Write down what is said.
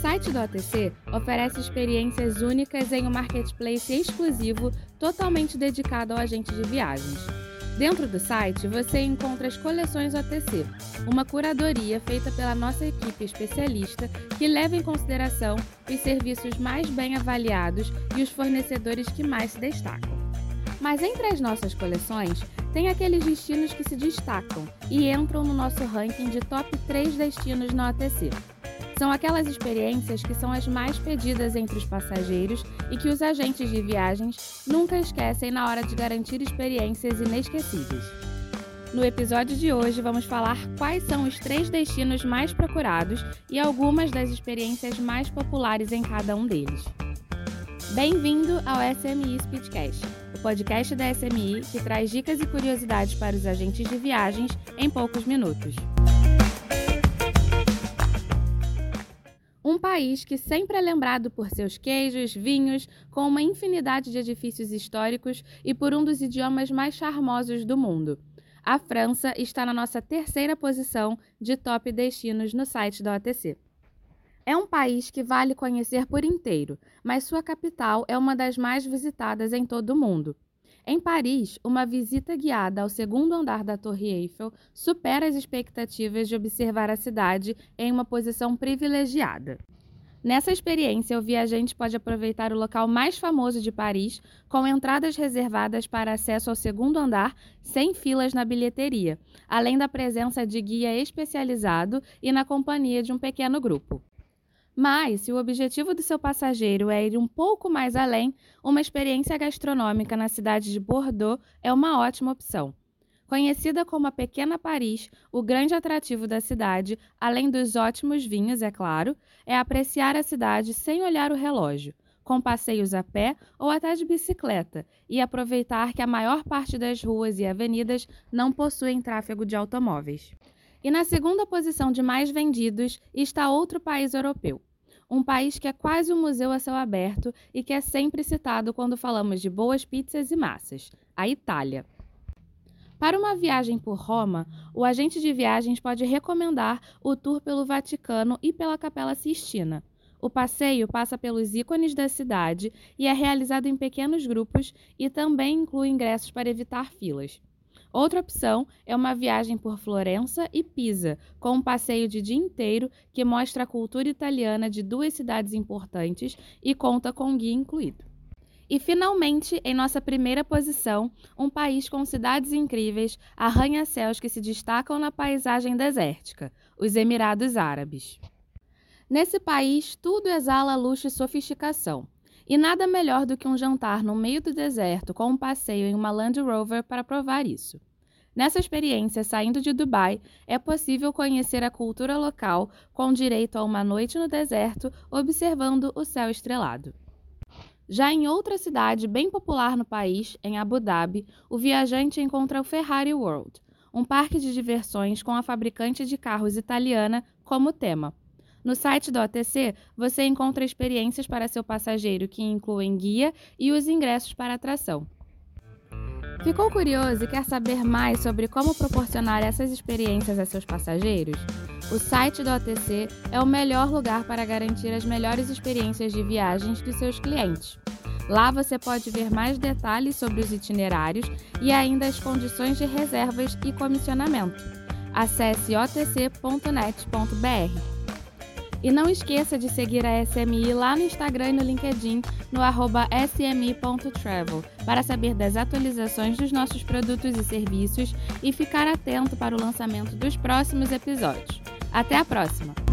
site do OTC oferece experiências únicas em um marketplace exclusivo totalmente dedicado ao agente de viagens. Dentro do site você encontra as coleções OTC, uma curadoria feita pela nossa equipe especialista que leva em consideração os serviços mais bem avaliados e os fornecedores que mais se destacam. Mas entre as nossas coleções, tem aqueles destinos que se destacam e entram no nosso ranking de top 3 destinos no OTC. São aquelas experiências que são as mais pedidas entre os passageiros e que os agentes de viagens nunca esquecem na hora de garantir experiências inesquecíveis. No episódio de hoje, vamos falar quais são os três destinos mais procurados e algumas das experiências mais populares em cada um deles. Bem-vindo ao SMI Speedcast, o podcast da SMI que traz dicas e curiosidades para os agentes de viagens em poucos minutos. País que sempre é lembrado por seus queijos, vinhos, com uma infinidade de edifícios históricos e por um dos idiomas mais charmosos do mundo. A França está na nossa terceira posição de top destinos no site da OTC. É um país que vale conhecer por inteiro, mas sua capital é uma das mais visitadas em todo o mundo. Em Paris, uma visita guiada ao segundo andar da Torre Eiffel supera as expectativas de observar a cidade em uma posição privilegiada. Nessa experiência, o viajante pode aproveitar o local mais famoso de Paris, com entradas reservadas para acesso ao segundo andar, sem filas na bilheteria, além da presença de guia especializado e na companhia de um pequeno grupo. Mas, se o objetivo do seu passageiro é ir um pouco mais além, uma experiência gastronômica na cidade de Bordeaux é uma ótima opção. Conhecida como a Pequena Paris, o grande atrativo da cidade, além dos ótimos vinhos, é claro, é apreciar a cidade sem olhar o relógio, com passeios a pé ou até de bicicleta, e aproveitar que a maior parte das ruas e avenidas não possuem tráfego de automóveis. E na segunda posição de mais vendidos está outro país europeu, um país que é quase um museu a céu aberto e que é sempre citado quando falamos de boas pizzas e massas, a Itália. Para uma viagem por Roma, o agente de viagens pode recomendar o tour pelo Vaticano e pela Capela Sistina. O passeio passa pelos ícones da cidade e é realizado em pequenos grupos e também inclui ingressos para evitar filas. Outra opção é uma viagem por Florença e Pisa, com um passeio de dia inteiro que mostra a cultura italiana de duas cidades importantes e conta com guia incluído. E finalmente, em nossa primeira posição, um país com cidades incríveis, arranha-céus que se destacam na paisagem desértica, os Emirados Árabes. Nesse país, tudo exala luxo e sofisticação. E nada melhor do que um jantar no meio do deserto com um passeio em uma Land Rover para provar isso. Nessa experiência, saindo de Dubai, é possível conhecer a cultura local com direito a uma noite no deserto observando o céu estrelado. Já em outra cidade bem popular no país, em Abu Dhabi, o viajante encontra o Ferrari World, um parque de diversões com a fabricante de carros italiana como tema. No site do OTC, você encontra experiências para seu passageiro que incluem guia e os ingressos para atração. Ficou curioso e quer saber mais sobre como proporcionar essas experiências a seus passageiros? O site do OTC é o melhor lugar para garantir as melhores experiências de viagens dos seus clientes. Lá você pode ver mais detalhes sobre os itinerários e ainda as condições de reservas e comissionamento. Acesse otc.net.br. E não esqueça de seguir a SMI lá no Instagram e no LinkedIn no smi.travel para saber das atualizações dos nossos produtos e serviços e ficar atento para o lançamento dos próximos episódios. Até a próxima!